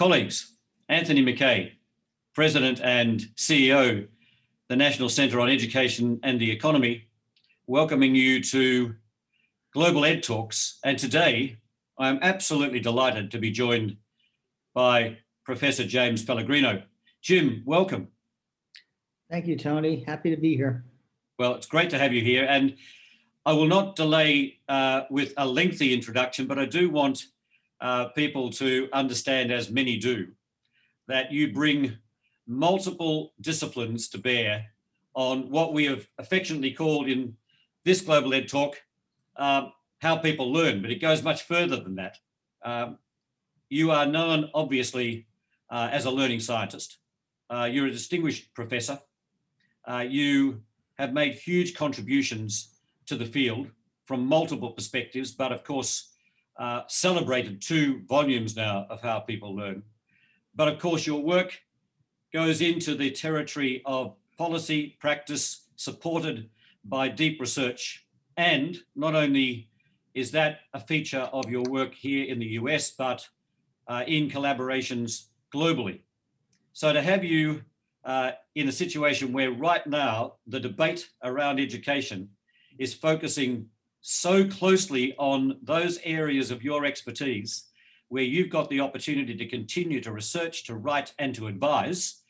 Colleagues, Anthony McKay, President and CEO, the National Centre on Education and the Economy, welcoming you to Global Ed Talks. And today, I am absolutely delighted to be joined by Professor James Pellegrino. Jim, welcome. Thank you, Tony. Happy to be here. Well, it's great to have you here. And I will not delay uh, with a lengthy introduction, but I do want uh, people to understand, as many do, that you bring multiple disciplines to bear on what we have affectionately called in this Global Ed talk um, how people learn, but it goes much further than that. Um, you are known, obviously, uh, as a learning scientist. Uh, you're a distinguished professor. Uh, you have made huge contributions to the field from multiple perspectives, but of course, uh, celebrated two volumes now of How People Learn. But of course, your work goes into the territory of policy practice supported by deep research. And not only is that a feature of your work here in the US, but uh, in collaborations globally. So to have you uh, in a situation where right now the debate around education is focusing so closely on those areas of your expertise where you've got the opportunity to continue to research, to write, and to advise,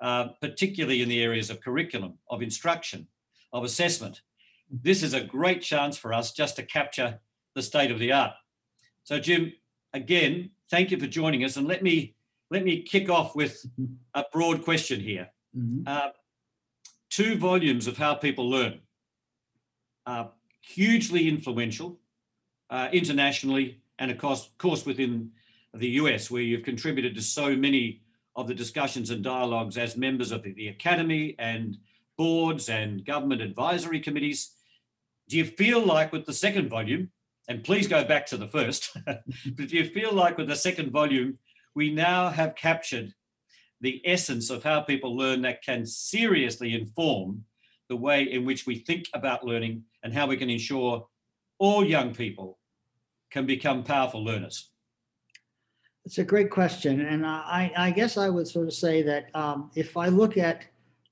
uh, particularly in the areas of curriculum, of instruction, of assessment. This is a great chance for us just to capture the state of the art. So, Jim, again, thank you for joining us, and let me let me kick off with a broad question here. Mm-hmm. Uh, two volumes of How People Learn, uh, hugely influential uh, internationally, and of course, course within the US, where you've contributed to so many of the discussions and dialogues as members of the, the academy and boards and government advisory committees. Do you feel like with the second volume, and please go back to the first, but do you feel like with the second volume, we now have captured the essence of how people learn that can seriously inform the way in which we think about learning and how we can ensure all young people can become powerful learners? It's a great question. And I, I guess I would sort of say that um, if I look at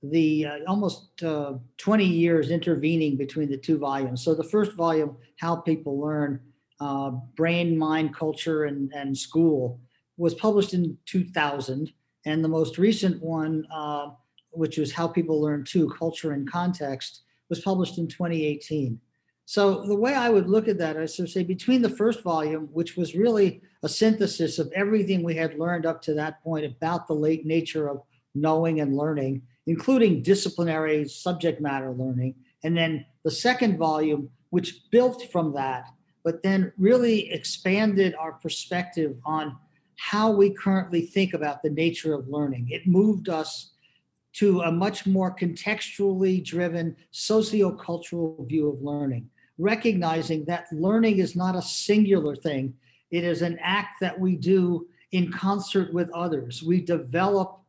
the uh, almost uh, 20 years intervening between the two volumes, so the first volume, How People Learn, uh, Brain, Mind, Culture, and, and School, was published in 2000, and the most recent one, uh, which was How People Learn II Culture and Context, was published in 2018. So the way I would look at that is to say between the first volume, which was really a synthesis of everything we had learned up to that point about the late nature of knowing and learning, including disciplinary subject matter learning, and then the second volume, which built from that, but then really expanded our perspective on how we currently think about the nature of learning. It moved us to a much more contextually driven sociocultural view of learning, recognizing that learning is not a singular thing, it is an act that we do in concert with others. We develop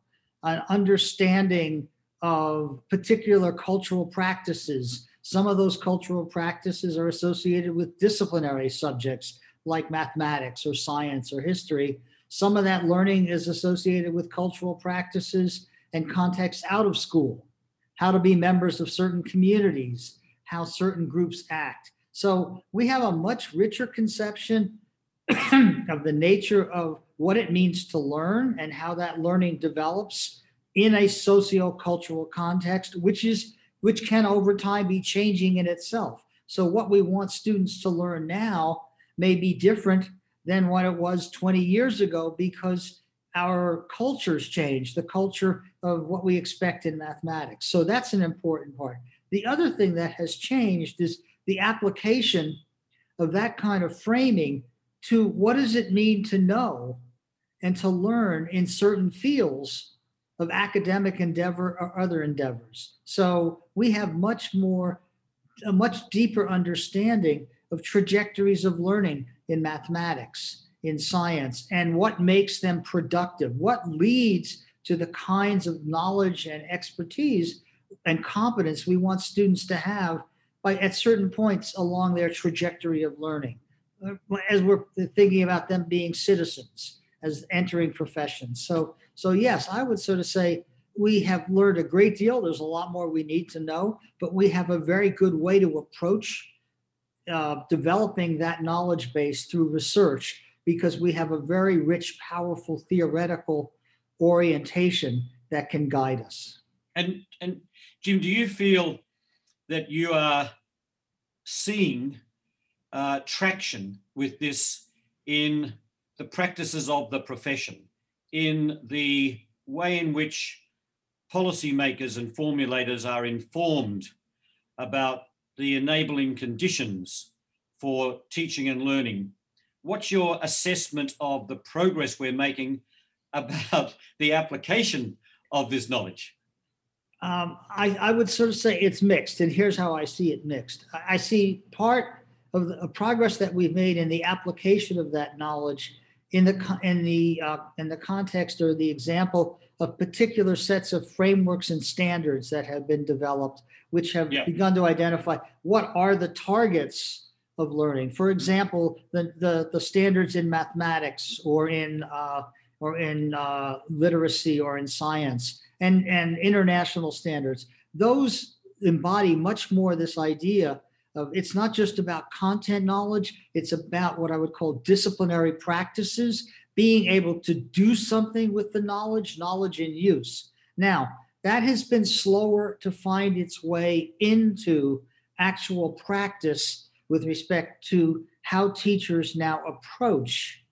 an understanding of particular cultural practices. Some of those cultural practices are associated with disciplinary subjects like mathematics or science or history. Some of that learning is associated with cultural practices and contexts out of school, how to be members of certain communities, how certain groups act. So we have a much richer conception of the nature of what it means to learn and how that learning develops in a socio-cultural context, which is which can over time be changing in itself. So what we want students to learn now may be different than what it was 20 years ago because our cultures change, the culture of what we expect in mathematics. So that's an important part. The other thing that has changed is the application of that kind of framing to what does it mean to know and to learn in certain fields of academic endeavor or other endeavors. So we have much more, a much deeper understanding of trajectories of learning in mathematics, in science, and what makes them productive, what leads to the kinds of knowledge and expertise and competence we want students to have by at certain points along their trajectory of learning uh, as we're thinking about them being citizens as entering professions. So, so yes, I would sort of say we have learned a great deal. There's a lot more we need to know, but we have a very good way to approach uh, developing that knowledge base through research because we have a very rich, powerful theoretical orientation that can guide us. And and Jim, do you feel that you are seeing uh, traction with this in the practices of the profession, in the way in which policymakers and formulators are informed about the enabling conditions for teaching and learning. What's your assessment of the progress we're making about the application of this knowledge? Um, I, I, would sort of say it's mixed, and here's how I see it mixed. I, I see part of the progress that we've made in the application of that knowledge in the in the uh, in the context or the example of particular sets of frameworks and standards that have been developed, which have yeah. begun to identify what are the targets of learning. For example, the the, the standards in mathematics or in uh, or in uh, literacy or in science and and international standards. Those embody much more this idea of it's not just about content knowledge, it's about what I would call disciplinary practices, being able to do something with the knowledge, knowledge in use. Now, that has been slower to find its way into actual practice with respect to how teachers now approach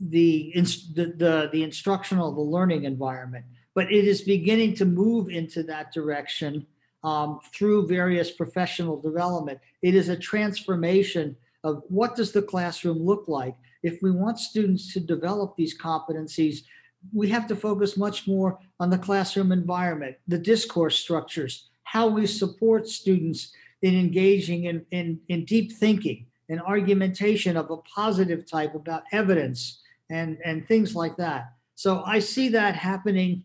the, the, the, the instructional, the learning environment. But it is beginning to move into that direction um, through various professional development. It is a transformation of what does the classroom look like? If we want students to develop these competencies, we have to focus much more on the classroom environment, the discourse structures, how we support students in engaging in, in, in deep thinking and argumentation of a positive type about evidence and, and things like that. So I see that happening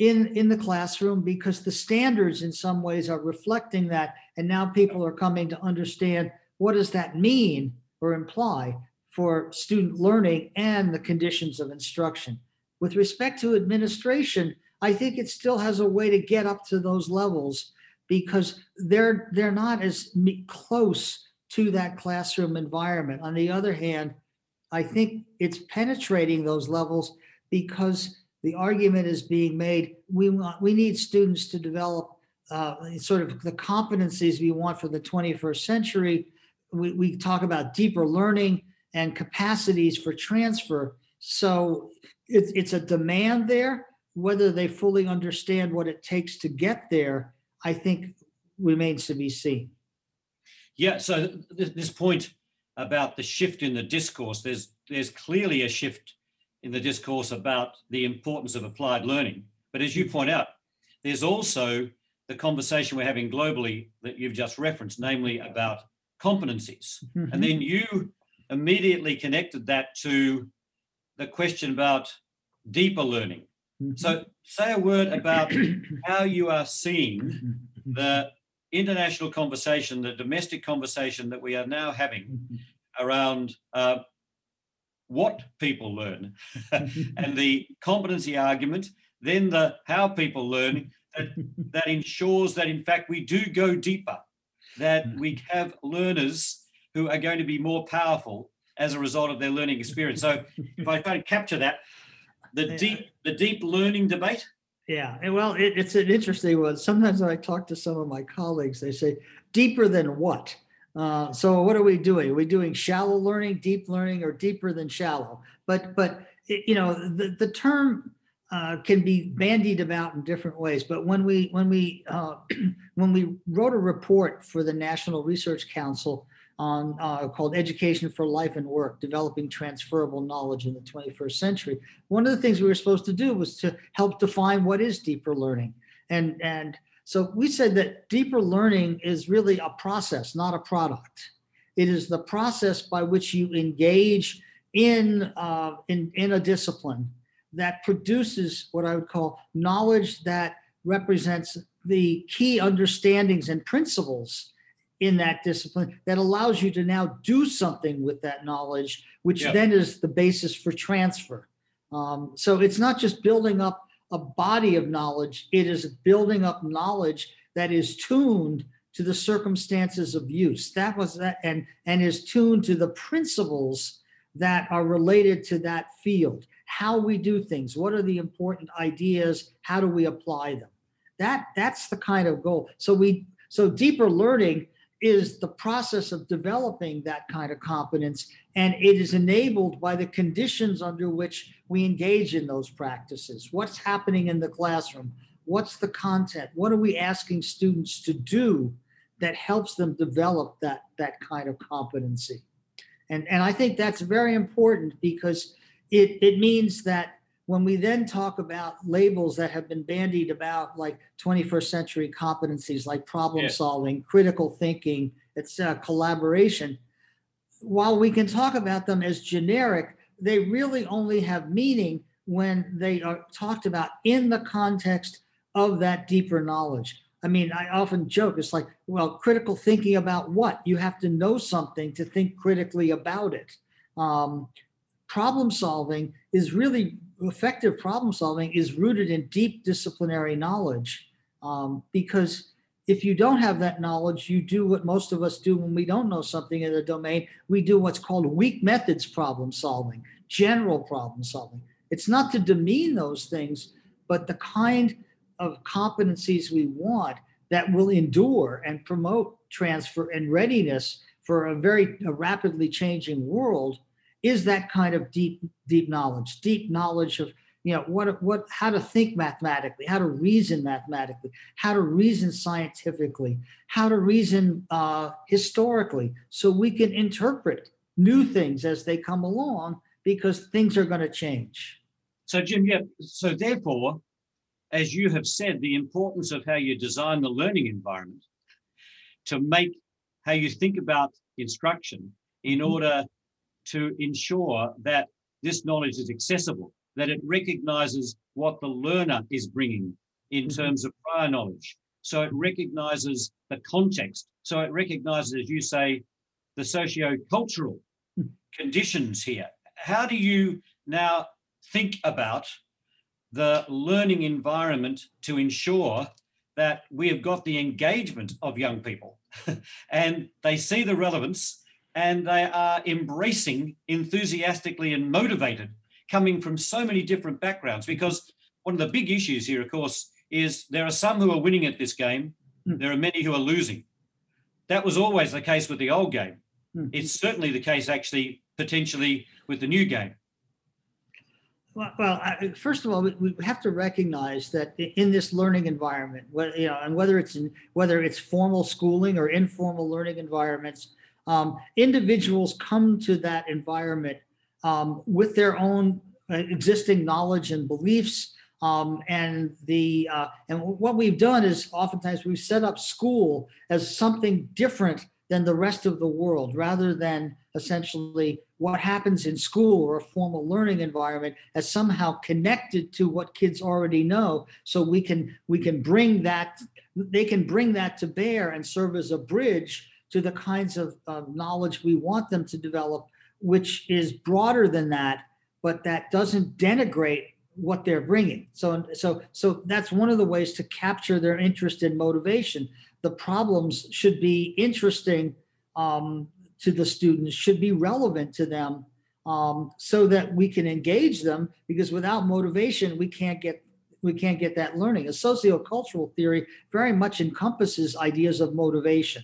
in in the classroom because the standards in some ways are reflecting that and now people are coming to understand what does that mean or imply for student learning and the conditions of instruction with respect to administration i think it still has a way to get up to those levels because they're they're not as close to that classroom environment. On the other hand i think it's penetrating those levels because the argument is being made we want we need students to develop uh, sort of the competencies we want for the 21st century. We, we talk about deeper learning and capacities for transfer. So it's, it's a demand there whether they fully understand what it takes to get there i think remains to be seen yeah so this point about the shift in the discourse there's there's clearly a shift in the discourse about the importance of applied learning. But as you point out, there's also the conversation we're having globally that you've just referenced, namely about competencies. Mm-hmm. And then you immediately connected that to the question about deeper learning. Mm-hmm. So, say a word about how you are seeing mm-hmm. the international conversation, the domestic conversation that we are now having mm-hmm. around uh, what people learn and the competency argument, then the how people learn that, that ensures that in fact we do go deeper, that we have learners who are going to be more powerful as a result of their learning experience. So if I try to capture that, the deep the deep learning debate. Yeah, and well, it, it's an interesting one. Sometimes I talk to some of my colleagues, they say, deeper than what? Uh, so what are we doing? Are we doing shallow learning, deep learning, or deeper than shallow? But but you know the the term uh, can be bandied about in different ways. But when we when we uh, when we wrote a report for the National Research Council on uh, called Education for Life and Work: Developing Transferable Knowledge in the 21st Century, one of the things we were supposed to do was to help define what is deeper learning, and and so we said that deeper learning is really a process, not a product. It is the process by which you engage in, uh, in, in a discipline that produces what I would call knowledge that represents the key understandings and principles in that discipline that allows you to now do something with that knowledge, which then is the basis for transfer. Um, so it's not just building up a body of knowledge, it is building up knowledge that is tuned to the circumstances of use. That was that, and, and is tuned to the principles that are related to that field. How we do things, what are the important ideas, how do we apply them? That that's the kind of goal. So we so deeper learning is the process of developing that kind of competence and it is enabled by the conditions under which we engage in those practices. What's happening in the classroom? What's the content? What are we asking students to do that helps them develop that, that kind of competency? And, and I think that's very important because it, it means that when we then talk about labels that have been bandied about, like 21st century competencies, like problem Yeah. solving, critical thinking, it's uh, collaboration, while we can talk about them as generic, they really only have meaning when they are talked about in the context of that deeper knowledge. I mean, I often joke, it's like, well, critical thinking about what? You have to know something to think critically about it. Um, problem solving is really effective problem solving is rooted in deep disciplinary knowledge. Um, because if you don't have that knowledge you do what most of us do when we don't know something in a domain. We do what's called weak methods problem solving general problem solving. It's not to demean those things but the kind of competencies we want that will endure and promote transfer and readiness for a very a rapidly changing world is that kind of deep deep knowledge deep knowledge of you know what what how to think mathematically how to reason mathematically how to reason scientifically how to reason uh, historically so we can interpret new things as they come along because things are going to change So, Jim, yeah, so therefore, as you have said, the importance of how you design the learning environment to make how you think about instruction in Mhm. order to ensure that this knowledge is accessible, that it recognizes what the learner is bringing in Mhm. terms of prior knowledge. So it recognizes the context. So it recognizes, as you say, the socio-cultural Mhm. conditions here. How do you now think about the learning environment to ensure that we have got the engagement of young people and they see the relevance and they are embracing enthusiastically and motivated coming from so many different backgrounds. Because one of the big issues here of course is there are some who are winning at this game. Hmm. there are many who are losing. That was always the case with the old game. Mhm. it's certainly the case actually potentially with the new game. Well, well I, first of all, we, we have to recognize that in this learning environment, you know, and whether it's in, whether it's formal schooling or informal learning environments, um, individuals come to that environment um, with their own uh, existing knowledge and beliefs. Um, and the uh, and what we've done is oftentimes we've set up school as something different than the rest of the world, rather than essentially what happens in school or a formal learning environment as somehow connected to what kids already know so we can we can bring that they can bring that to bear and serve as a bridge to the kinds of uh, knowledge we want them to develop which is broader than that but that doesn't denigrate what they're bringing. So so so that's one of the ways to capture their interest and motivation. The problems should be interesting um, to the students should be relevant to them um, so that we can engage them because without motivation we can't get we can't get that learning. A sociocultural theory very much encompasses ideas of motivation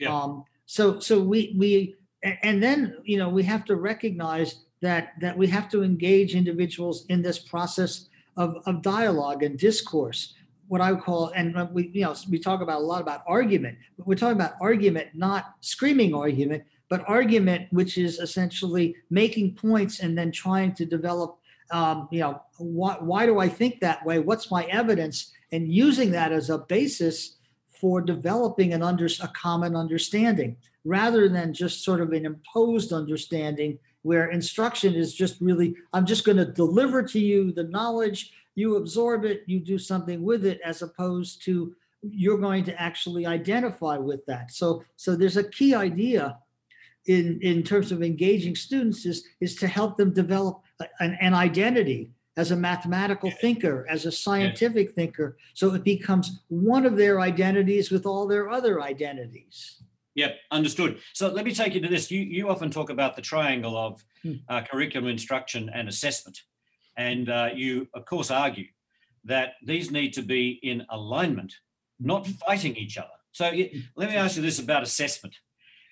Yeah. um, so so we we and then you know we have to recognize that that we have to engage individuals in this process of, of dialogue and discourse what I would call, and we, you know, we talk about a lot about argument, but we're talking about argument, not screaming argument, but argument, which is essentially making points and then trying to develop, um, you know, why, why do I think that way? What's my evidence? And using that as a basis for developing an under, a common understanding rather than just sort of an imposed understanding where instruction is just really, I'm just going to deliver to you the knowledge you absorb it, you do something with it, as opposed to you're going to actually identify with that. So, so there's a key idea in, in terms of engaging students is, is to help them develop an, an identity as a mathematical thinker, as a scientific thinker. So it becomes one of their identities with all their other identities. Yep, understood. So let me take you to this. You, you often talk about the triangle of Hmm. uh, curriculum instruction and assessment. And uh, you, of course, argue that these need to be in alignment, not fighting each other. So let me ask you this about assessment.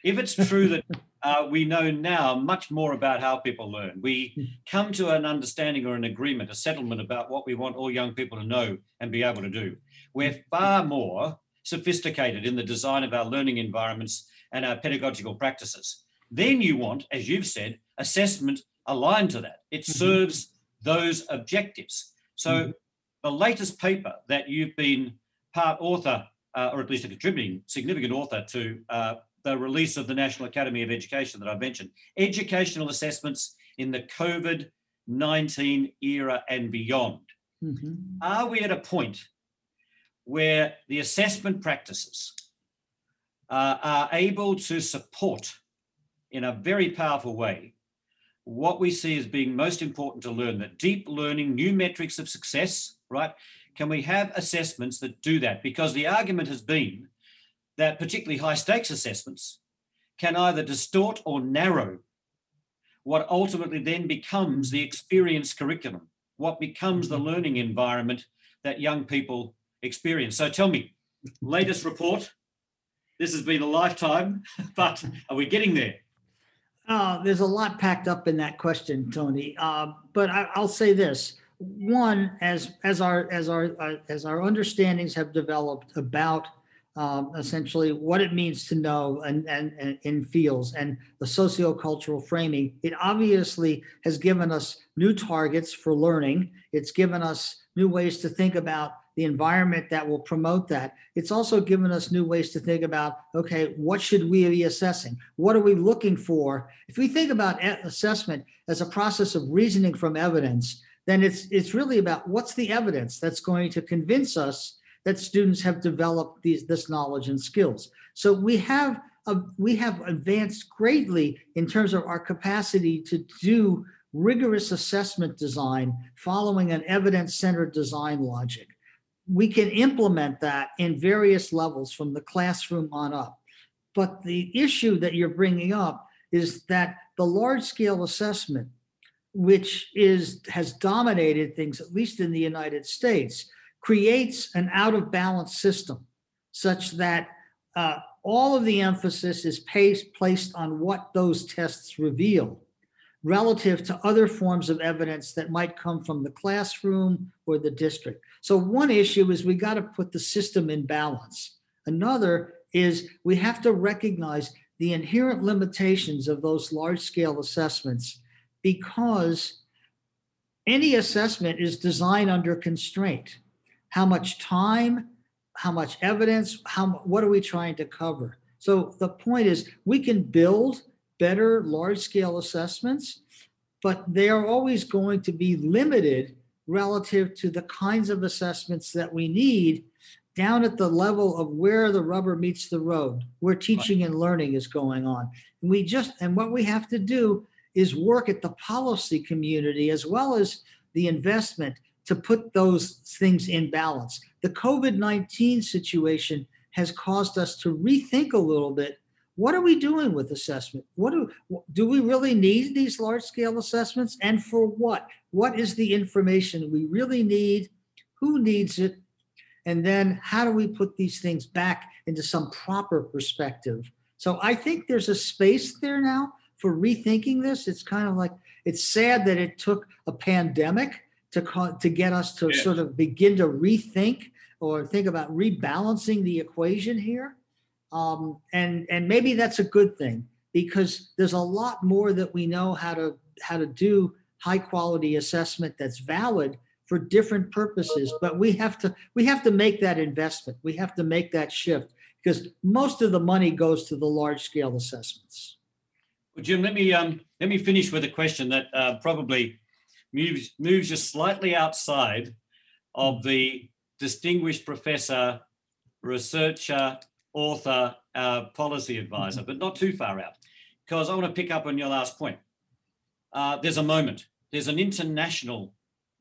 If it's true that uh, we know now much more about how people learn, we come to an understanding or an agreement, a settlement about what we want all young people to know and be able to do. We're far more sophisticated in the design of our learning environments and our pedagogical practices. Then you want, as you've said, assessment aligned to that. It Mhm. serves those objectives. So the latest paper that you've been part author, uh, or at least a contributing significant author to uh, the release of the National Academy of Education that I mentioned, educational assessments in the COVID 19 era and beyond. Mhm. Are we at a point where the assessment practices uh, are able to support in a very powerful way what we see as being most important to learn that deep learning, new metrics of success, right? Can we have assessments that do that? Because the argument has been that particularly high stakes assessments can either distort or narrow what ultimately then becomes the experience curriculum, what becomes the learning environment that young people experience. So tell me, latest report. This has been a lifetime, but are we getting there? Uh, there's a lot packed up in that question, Tony. Uh, but I, I'll say this: one, as as our as our uh, as our understandings have developed about um, essentially what it means to know and, and, and in fields and the sociocultural framing, it obviously has given us new targets for learning. It's given us new ways to think about the environment that will promote that. It's also given us new ways to think about okay, what should we be assessing? What are we looking for? If we think about assessment as a process of reasoning from evidence, then it's it's really about what's the evidence that's going to convince us that students have developed these this knowledge and skills. So we have a, we have advanced greatly in terms of our capacity to do rigorous assessment design following an evidence-centered design logic. We can implement that in various levels from the classroom on up. But the issue that you're bringing up is that the large scale assessment, which is has dominated things, at least in the United States, creates an out of balance system such that uh, all of the emphasis is placed placed on what those tests reveal relative to other forms of evidence that might come from the classroom or the district. So one issue is we got to put the system in balance. Another is we have to recognize the inherent limitations of those large scale assessments because any assessment is designed under constraint. How much time, how much evidence, how what are we trying to cover? So the point is we can build better large scale assessments, but they are always going to be limited relative to the kinds of assessments that we need down at the level of where the rubber meets the road, where teaching and learning is going on. And we just, and what we have to do is work at the policy community as well as the investment to put those things in balance. The COVID 19 situation has caused us to rethink a little bit what are we doing with assessment? What do do we really need these large scale assessments and for what? What is the information we really need? Who needs it? And then how do we put these things back into some proper perspective? So I think there's a space there now for rethinking this. It's kind of like it's sad that it took a pandemic to co- to get us to sort of begin to rethink or think about rebalancing the equation here. Um, and and maybe that's a good thing because there's a lot more that we know how to how to do high quality assessment that's valid for different purposes but we have to we have to make that investment. We have to make that shift because most of the money goes to the large scale assessments. Well, Jim, let me um, let me finish with a question that uh, probably moves moves just slightly outside of the distinguished professor, researcher, author, uh, policy advisor, but not too far out. because I want to pick up on your last point. Uh, there's a moment, there's an international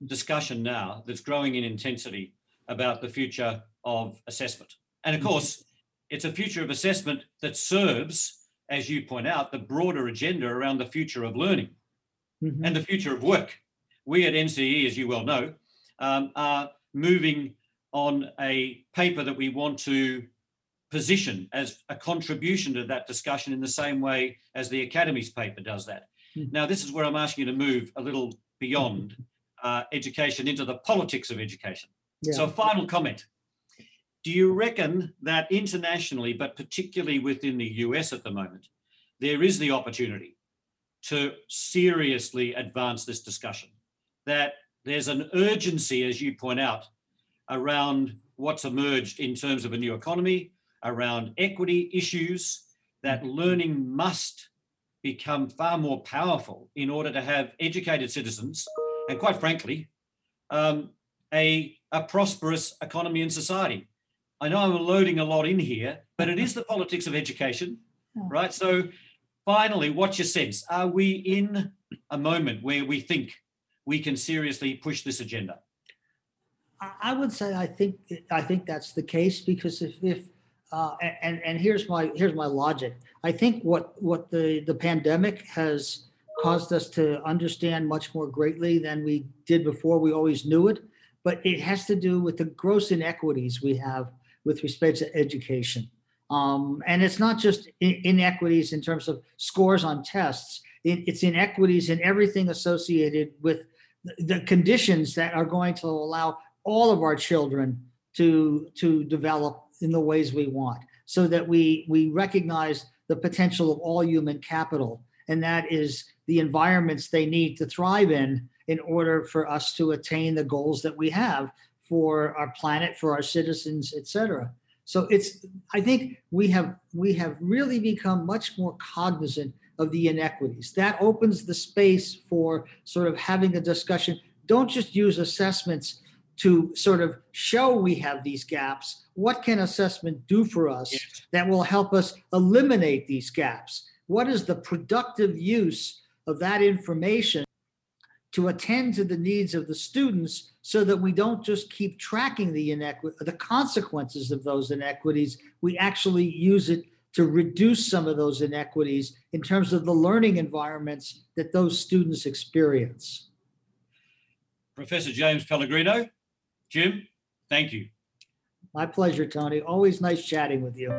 discussion now that's growing in intensity about the future of assessment. And of course, it's a future of assessment that serves, as you point out, the broader agenda around the future of learning Mhm. and the future of work. We at NCEE, as you well know, um, are moving on a paper that we want to position as a contribution to that discussion in the same way as the Academy's paper does that. Mhm. Now, this is where I'm asking you to move a little beyond uh, education into the politics of education. So, Yeah. final comment. Do you reckon that internationally, but particularly within the US at the moment, there is the opportunity to seriously advance this discussion? That there's an urgency, as you point out, around what's emerged in terms of a new economy, around equity issues, that learning must become far more powerful in order to have educated citizens, and quite frankly, um, a, a prosperous economy and society. I know I'm loading a lot in here, but it is the politics of education, right? So, finally, what's your sense? Are we in a moment where we think we can seriously push this agenda? I would say I think I think that's the case because if if uh, and and here's my here's my logic. I think what what the the pandemic has caused us to understand much more greatly than we did before. We always knew it, but it has to do with the gross inequities we have with respect to education. Um, and it's not just in- inequities in terms of scores on tests. It, it's inequities in everything associated with the- conditions that are going to allow all of our children to to develop in the ways we want so that we we recognize the potential of all human capital. And that is the environments they need to thrive in in order for us to attain the goals that we have for our planet for our citizens etc so it's i think we have we have really become much more cognizant of the inequities that opens the space for sort of having a discussion don't just use assessments to sort of show we have these gaps. What can assessment do for us Yes. that will help us eliminate these gaps? What is the productive use of that information to attend to the needs of the students so that we don't just keep tracking the inequity, the consequences of those inequities? We actually use it to reduce some of those inequities in terms of the learning environments that those students experience. Professor James Pellegrino, Jim, thank you. My pleasure, Tony. Always nice chatting with you.